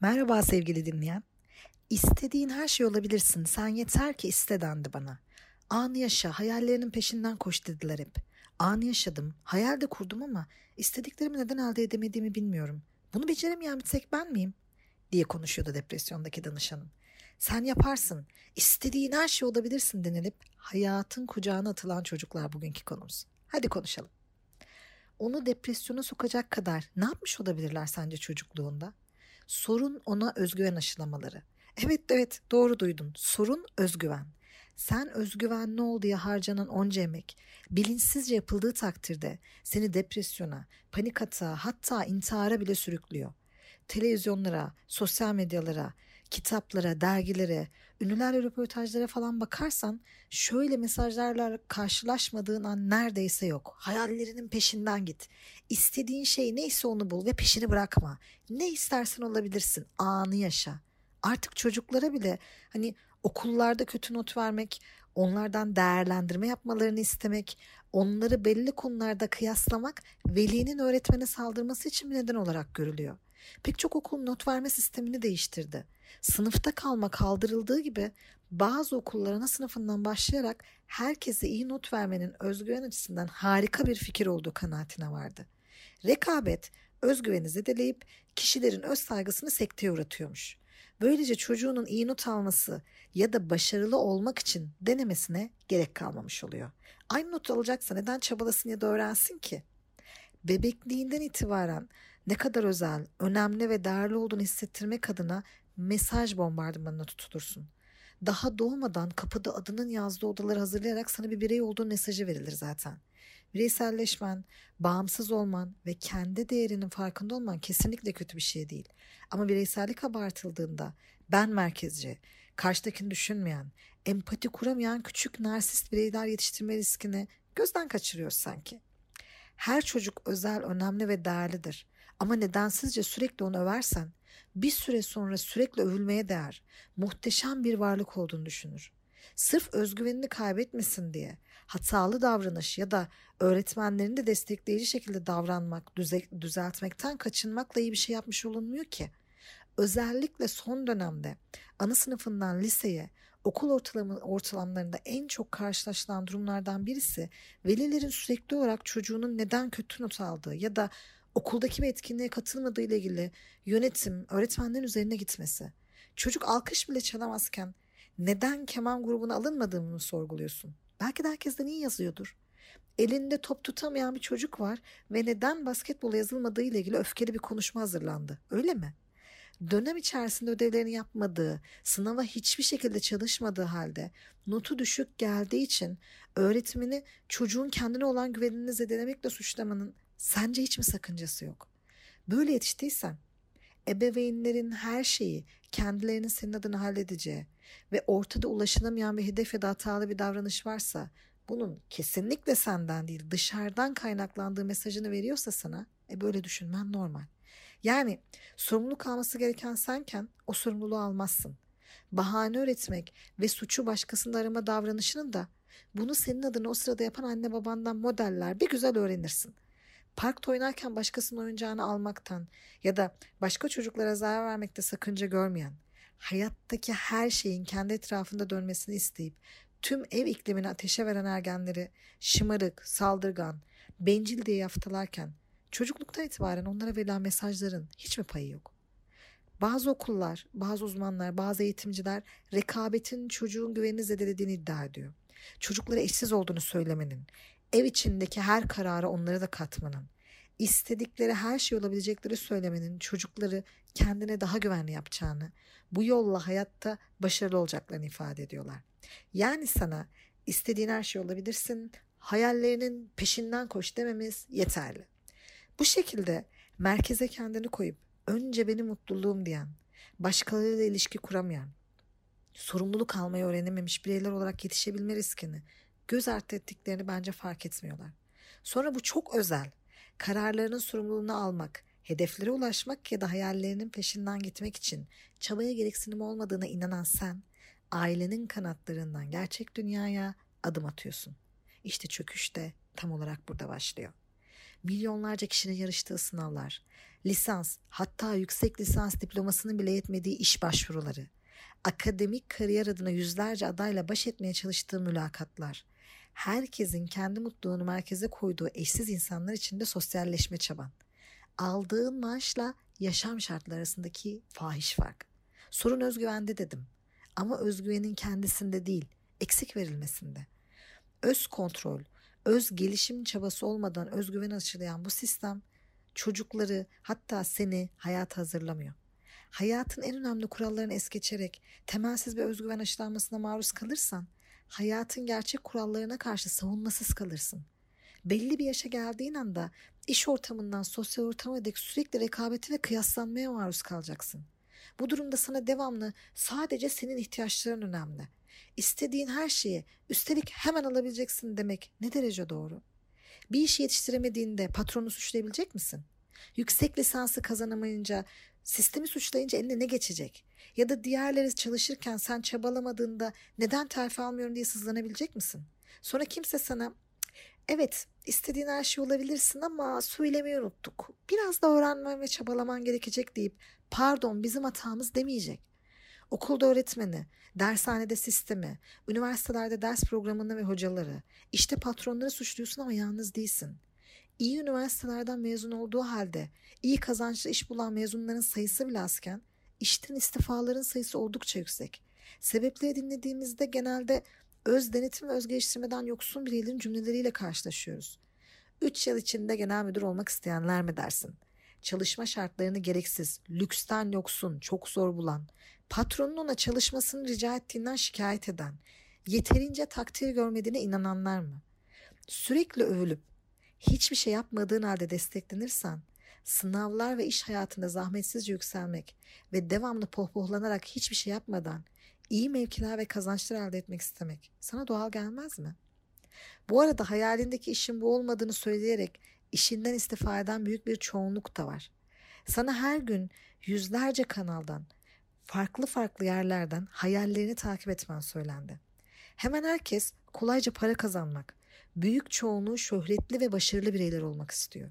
Merhaba sevgili dinleyen. İstediğin her şey olabilirsin. Sen yeter ki iste dendi bana. Anı yaşa, hayallerinin peşinden koş dediler hep. Anı yaşadım, hayal de kurdum ama istediklerimi neden elde edemediğimi bilmiyorum. Bunu beceremeyen bir tek ben miyim? diye konuşuyordu depresyondaki danışanım. Sen yaparsın, istediğin her şey olabilirsin denilip hayatın kucağına atılan çocuklar bugünkü konumuz. Hadi konuşalım. Onu depresyona sokacak kadar ne yapmış olabilirler sence çocukluğunda? Sorun ona özgüven aşılamaları. Evet evet doğru duydun. Sorun özgüven. Sen özgüvenli ol diye harcanan onca emek bilinçsizce yapıldığı takdirde seni depresyona, panik atağa hatta intihara bile sürüklüyor. Televizyonlara, sosyal medyalara, kitaplara, dergilere, ünlülerle röportajlara falan bakarsan şöyle mesajlarla karşılaşmadığın an neredeyse yok. Hayallerinin peşinden git. İstediğin şey neyse onu bul ve peşini bırakma. Ne istersen olabilirsin. Anı yaşa. Artık çocuklara bile hani okullarda kötü not vermek, onlardan değerlendirme yapmalarını istemek, onları belli konularda kıyaslamak velinin öğretmene saldırması için bir neden olarak görülüyor. Pek çok okul not verme sistemini değiştirdi. Sınıfta kalma kaldırıldığı gibi bazı okullar ana sınıfından başlayarak herkese iyi not vermenin özgüven açısından harika bir fikir olduğu kanaatine vardı. Rekabet özgüveni zedeleyip kişilerin öz saygısını sekteye uğratıyormuş. Böylece çocuğunun iyi not alması ya da başarılı olmak için denemesine gerek kalmamış oluyor. Aynı not alacaksa neden çabalasın ya da öğrensin ki? Bebekliğinden itibaren ne kadar özel, önemli ve değerli olduğunu hissettirmek adına mesaj bombardımanına tutulursun. Daha doğmadan kapıda adının yazdığı odaları hazırlayarak sana bir birey olduğun mesajı verilir zaten. Bireyselleşmen, bağımsız olman ve kendi değerinin farkında olman kesinlikle kötü bir şey değil. Ama bireysellik abartıldığında ben merkezci, karşıdakini düşünmeyen, empati kuramayan küçük narsist bireyler yetiştirme riskini gözden kaçırıyor sanki. Her çocuk özel, önemli ve değerlidir. Ama nedensizce sürekli onu översen bir süre sonra sürekli övülmeye değer, muhteşem bir varlık olduğunu düşünür. Sırf özgüvenini kaybetmesin diye hatalı davranış ya da öğretmenlerini de destekleyici şekilde davranmak, düze, düzeltmekten kaçınmakla iyi bir şey yapmış olunmuyor ki. Özellikle son dönemde ana sınıfından liseye, okul ortalama, ortalamlarında en çok karşılaşılan durumlardan birisi velilerin sürekli olarak çocuğunun neden kötü not aldığı ya da okuldaki bir etkinliğe katılmadığı ile ilgili yönetim, öğretmenlerin üzerine gitmesi. Çocuk alkış bile çalamazken neden keman grubuna alınmadığını sorguluyorsun. Belki de herkesten iyi yazıyordur. Elinde top tutamayan bir çocuk var ve neden basketbola yazılmadığı ile ilgili öfkeli bir konuşma hazırlandı. Öyle mi? Dönem içerisinde ödevlerini yapmadığı, sınava hiçbir şekilde çalışmadığı halde notu düşük geldiği için öğretmeni çocuğun kendine olan güvenini zedelemekle suçlamanın Sence hiç mi sakıncası yok? Böyle yetiştiysen ebeveynlerin her şeyi kendilerinin senin adına halledeceği ve ortada ulaşılamayan bir hedef ya da hatalı bir davranış varsa bunun kesinlikle senden değil dışarıdan kaynaklandığı mesajını veriyorsa sana e böyle düşünmen normal. Yani sorumluluk alması gereken senken o sorumluluğu almazsın. Bahane üretmek ve suçu başkasında arama davranışının da bunu senin adına o sırada yapan anne babandan modeller bir güzel öğrenirsin parkta oynarken başkasının oyuncağını almaktan ya da başka çocuklara zarar vermekte sakınca görmeyen, hayattaki her şeyin kendi etrafında dönmesini isteyip tüm ev iklimini ateşe veren ergenleri şımarık, saldırgan, bencil diye yaftalarken çocukluktan itibaren onlara verilen mesajların hiç mi payı yok? Bazı okullar, bazı uzmanlar, bazı eğitimciler rekabetin çocuğun güvenini zedelediğini iddia ediyor. Çocuklara eşsiz olduğunu söylemenin, ev içindeki her karara onları da katmanın, istedikleri her şey olabilecekleri söylemenin çocukları kendine daha güvenli yapacağını, bu yolla hayatta başarılı olacaklarını ifade ediyorlar. Yani sana istediğin her şey olabilirsin, hayallerinin peşinden koş dememiz yeterli. Bu şekilde merkeze kendini koyup önce benim mutluluğum diyen, başkalarıyla ilişki kuramayan, sorumluluk almayı öğrenememiş bireyler olarak yetişebilme riskini göz ardı ettiklerini bence fark etmiyorlar. Sonra bu çok özel. Kararlarının sorumluluğunu almak, hedeflere ulaşmak ya da hayallerinin peşinden gitmek için çabaya gereksinim olmadığına inanan sen, ailenin kanatlarından gerçek dünyaya adım atıyorsun. İşte çöküş de tam olarak burada başlıyor. Milyonlarca kişinin yarıştığı sınavlar, lisans hatta yüksek lisans diplomasının bile yetmediği iş başvuruları, akademik kariyer adına yüzlerce adayla baş etmeye çalıştığı mülakatlar, herkesin kendi mutluluğunu merkeze koyduğu eşsiz insanlar içinde sosyalleşme çaban, aldığın maaşla yaşam şartları arasındaki fahiş fark. Sorun özgüvende dedim. Ama özgüvenin kendisinde değil, eksik verilmesinde. Öz kontrol, öz gelişim çabası olmadan özgüven aşılayan bu sistem çocukları hatta seni hayata hazırlamıyor. Hayatın en önemli kurallarını es geçerek temelsiz bir özgüven aşılanmasına maruz kalırsan hayatın gerçek kurallarına karşı savunmasız kalırsın. Belli bir yaşa geldiğin anda iş ortamından sosyal ortama dek sürekli rekabeti ve kıyaslanmaya maruz kalacaksın. Bu durumda sana devamlı sadece senin ihtiyaçların önemli. İstediğin her şeyi üstelik hemen alabileceksin demek ne derece doğru? Bir işi yetiştiremediğinde patronu suçlayabilecek misin? Yüksek lisansı kazanamayınca sistemi suçlayınca eline ne geçecek? Ya da diğerleri çalışırken sen çabalamadığında neden terfi almıyorum diye sızlanabilecek misin? Sonra kimse sana evet istediğin her şey olabilirsin ama söylemeyi unuttuk. Biraz da öğrenmen ve çabalaman gerekecek deyip pardon bizim hatamız demeyecek. Okulda öğretmeni, dershanede sistemi, üniversitelerde ders programını ve hocaları, işte patronları suçluyorsun ama yalnız değilsin. İyi üniversitelerden mezun olduğu halde iyi kazançlı iş bulan mezunların sayısı bile azken işten istifaların sayısı oldukça yüksek. Sebepleri dinlediğimizde genelde öz denetim ve öz geliştirmeden yoksun bireylerin cümleleriyle karşılaşıyoruz. 3 yıl içinde genel müdür olmak isteyenler mi dersin? Çalışma şartlarını gereksiz, lüksten yoksun, çok zor bulan, patronun ona çalışmasını rica ettiğinden şikayet eden, yeterince takdir görmediğine inananlar mı? Sürekli övülüp hiçbir şey yapmadığın halde desteklenirsen, sınavlar ve iş hayatında zahmetsizce yükselmek ve devamlı pohpohlanarak hiçbir şey yapmadan iyi mevkiler ve kazançlar elde etmek istemek sana doğal gelmez mi? Bu arada hayalindeki işin bu olmadığını söyleyerek işinden istifa eden büyük bir çoğunluk da var. Sana her gün yüzlerce kanaldan, farklı farklı yerlerden hayallerini takip etmen söylendi. Hemen herkes kolayca para kazanmak, büyük çoğunluğu şöhretli ve başarılı bireyler olmak istiyor.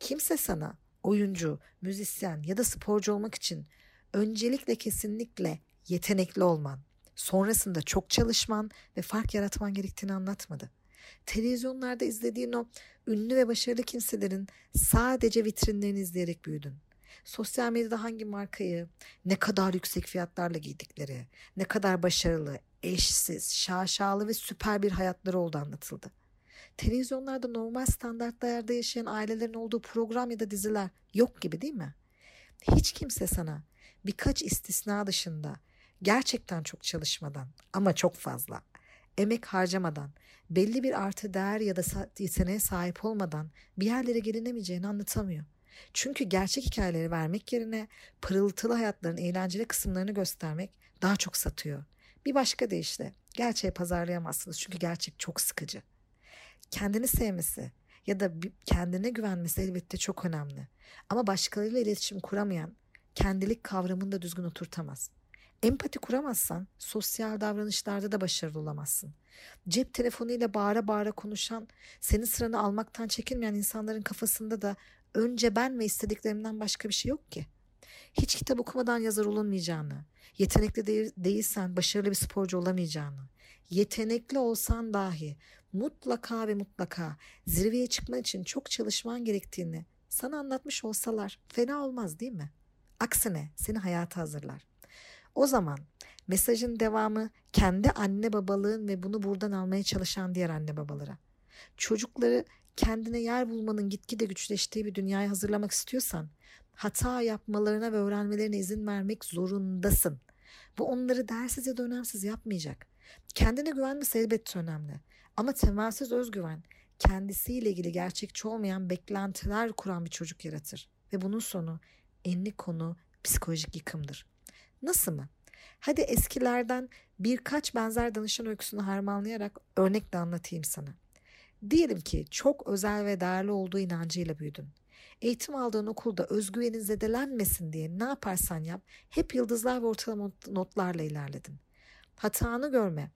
Kimse sana oyuncu, müzisyen ya da sporcu olmak için öncelikle kesinlikle yetenekli olman, sonrasında çok çalışman ve fark yaratman gerektiğini anlatmadı. Televizyonlarda izlediğin o ünlü ve başarılı kimselerin sadece vitrinlerini izleyerek büyüdün. Sosyal medyada hangi markayı, ne kadar yüksek fiyatlarla giydikleri, ne kadar başarılı, eşsiz, şaşalı ve süper bir hayatları oldu anlatıldı. Televizyonlarda normal standartlarda yaşayan ailelerin olduğu program ya da diziler yok gibi değil mi? Hiç kimse sana birkaç istisna dışında gerçekten çok çalışmadan ama çok fazla emek harcamadan belli bir artı değer ya da yeteneğe sahip olmadan bir yerlere gelinemeyeceğini anlatamıyor. Çünkü gerçek hikayeleri vermek yerine pırıltılı hayatların eğlenceli kısımlarını göstermek daha çok satıyor. Bir başka deyişle gerçeği pazarlayamazsınız çünkü gerçek çok sıkıcı. Kendini sevmesi ya da kendine güvenmesi elbette çok önemli. Ama başkalarıyla iletişim kuramayan kendilik kavramını da düzgün oturtamaz. Empati kuramazsan sosyal davranışlarda da başarılı olamazsın. Cep telefonuyla bağıra bağıra konuşan, senin sıranı almaktan çekinmeyen insanların kafasında da önce ben ve istediklerimden başka bir şey yok ki. Hiç kitap okumadan yazar olunmayacağını, yetenekli değil, değilsen başarılı bir sporcu olamayacağını, yetenekli olsan dahi mutlaka ve mutlaka zirveye çıkman için çok çalışman gerektiğini sana anlatmış olsalar fena olmaz değil mi? Aksine seni hayata hazırlar. O zaman mesajın devamı kendi anne babalığın ve bunu buradan almaya çalışan diğer anne babalara. Çocukları kendine yer bulmanın gitgide güçleştiği bir dünyaya hazırlamak istiyorsan hata yapmalarına ve öğrenmelerine izin vermek zorundasın. Bu onları dersiz ya da önemsiz yapmayacak. Kendine güvenmesi elbette önemli. Ama temelsiz özgüven kendisiyle ilgili gerçekçi olmayan beklentiler kuran bir çocuk yaratır. Ve bunun sonu enli konu psikolojik yıkımdır. Nasıl mı? Hadi eskilerden birkaç benzer danışan öyküsünü harmanlayarak örnekle anlatayım sana. Diyelim ki çok özel ve değerli olduğu inancıyla büyüdün. Eğitim aldığın okulda özgüvenin zedelenmesin diye ne yaparsan yap hep yıldızlar ve ortalama notlarla ilerledin. Hatanı görme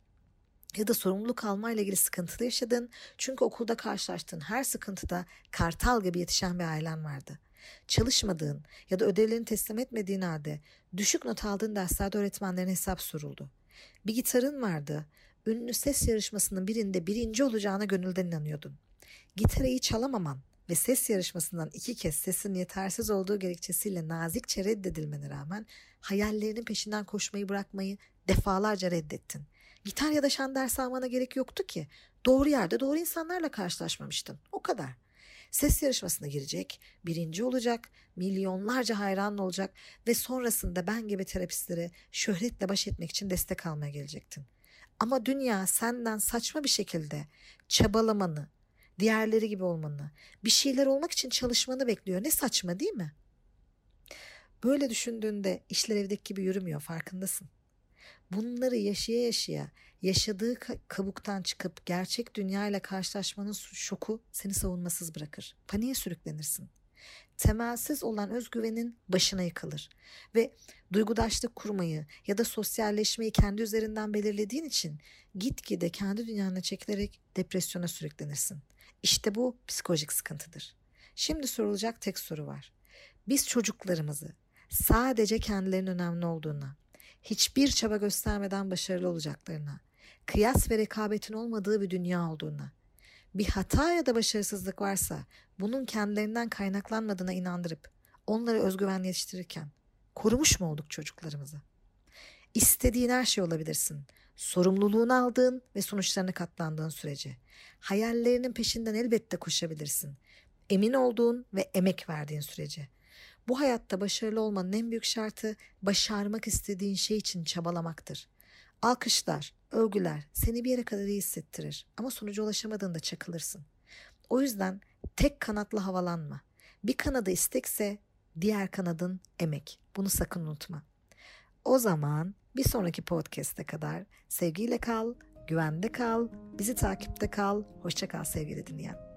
ya da sorumluluk alma ile ilgili sıkıntılı yaşadın. Çünkü okulda karşılaştığın her sıkıntıda kartal gibi yetişen bir ailen vardı. Çalışmadığın ya da ödevlerini teslim etmediğin halde düşük not aldığın derslerde öğretmenlerine hesap soruldu. Bir gitarın vardı. Ünlü ses yarışmasının birinde birinci olacağına gönülden inanıyordun. Gitarı iyi çalamaman ve ses yarışmasından iki kez sesin yetersiz olduğu gerekçesiyle nazikçe reddedilmene rağmen hayallerinin peşinden koşmayı bırakmayı defalarca reddettin. Gitar ya da şan dersi almana gerek yoktu ki. Doğru yerde doğru insanlarla karşılaşmamıştın. O kadar. Ses yarışmasına girecek, birinci olacak, milyonlarca hayran olacak ve sonrasında ben gibi terapistlere şöhretle baş etmek için destek almaya gelecektin. Ama dünya senden saçma bir şekilde çabalamanı, diğerleri gibi olmanı, bir şeyler olmak için çalışmanı bekliyor. Ne saçma değil mi? Böyle düşündüğünde işler evdeki gibi yürümüyor farkındasın. Bunları yaşaya yaşaya yaşadığı kabuktan çıkıp gerçek dünyayla karşılaşmanın şoku seni savunmasız bırakır. Paniğe sürüklenirsin. Temelsiz olan özgüvenin başına yıkılır ve duygudaşlık kurmayı ya da sosyalleşmeyi kendi üzerinden belirlediğin için gitgide kendi dünyana çekilerek depresyona sürüklenirsin. İşte bu psikolojik sıkıntıdır. Şimdi sorulacak tek soru var. Biz çocuklarımızı sadece kendilerinin önemli olduğuna, hiçbir çaba göstermeden başarılı olacaklarına, kıyas ve rekabetin olmadığı bir dünya olduğuna, bir hata ya da başarısızlık varsa bunun kendilerinden kaynaklanmadığına inandırıp onları özgüvenli yetiştirirken korumuş mu olduk çocuklarımızı? İstediğin her şey olabilirsin. Sorumluluğunu aldığın ve sonuçlarını katlandığın sürece. Hayallerinin peşinden elbette koşabilirsin. Emin olduğun ve emek verdiğin sürece. Bu hayatta başarılı olmanın en büyük şartı başarmak istediğin şey için çabalamaktır. Alkışlar, övgüler seni bir yere kadar iyi hissettirir ama sonuca ulaşamadığında çakılırsın. O yüzden tek kanatlı havalanma. Bir kanadı istekse diğer kanadın emek. Bunu sakın unutma. O zaman bir sonraki podcast'e kadar sevgiyle kal, güvende kal, bizi takipte kal. Hoşça kal sevgili dinleyen.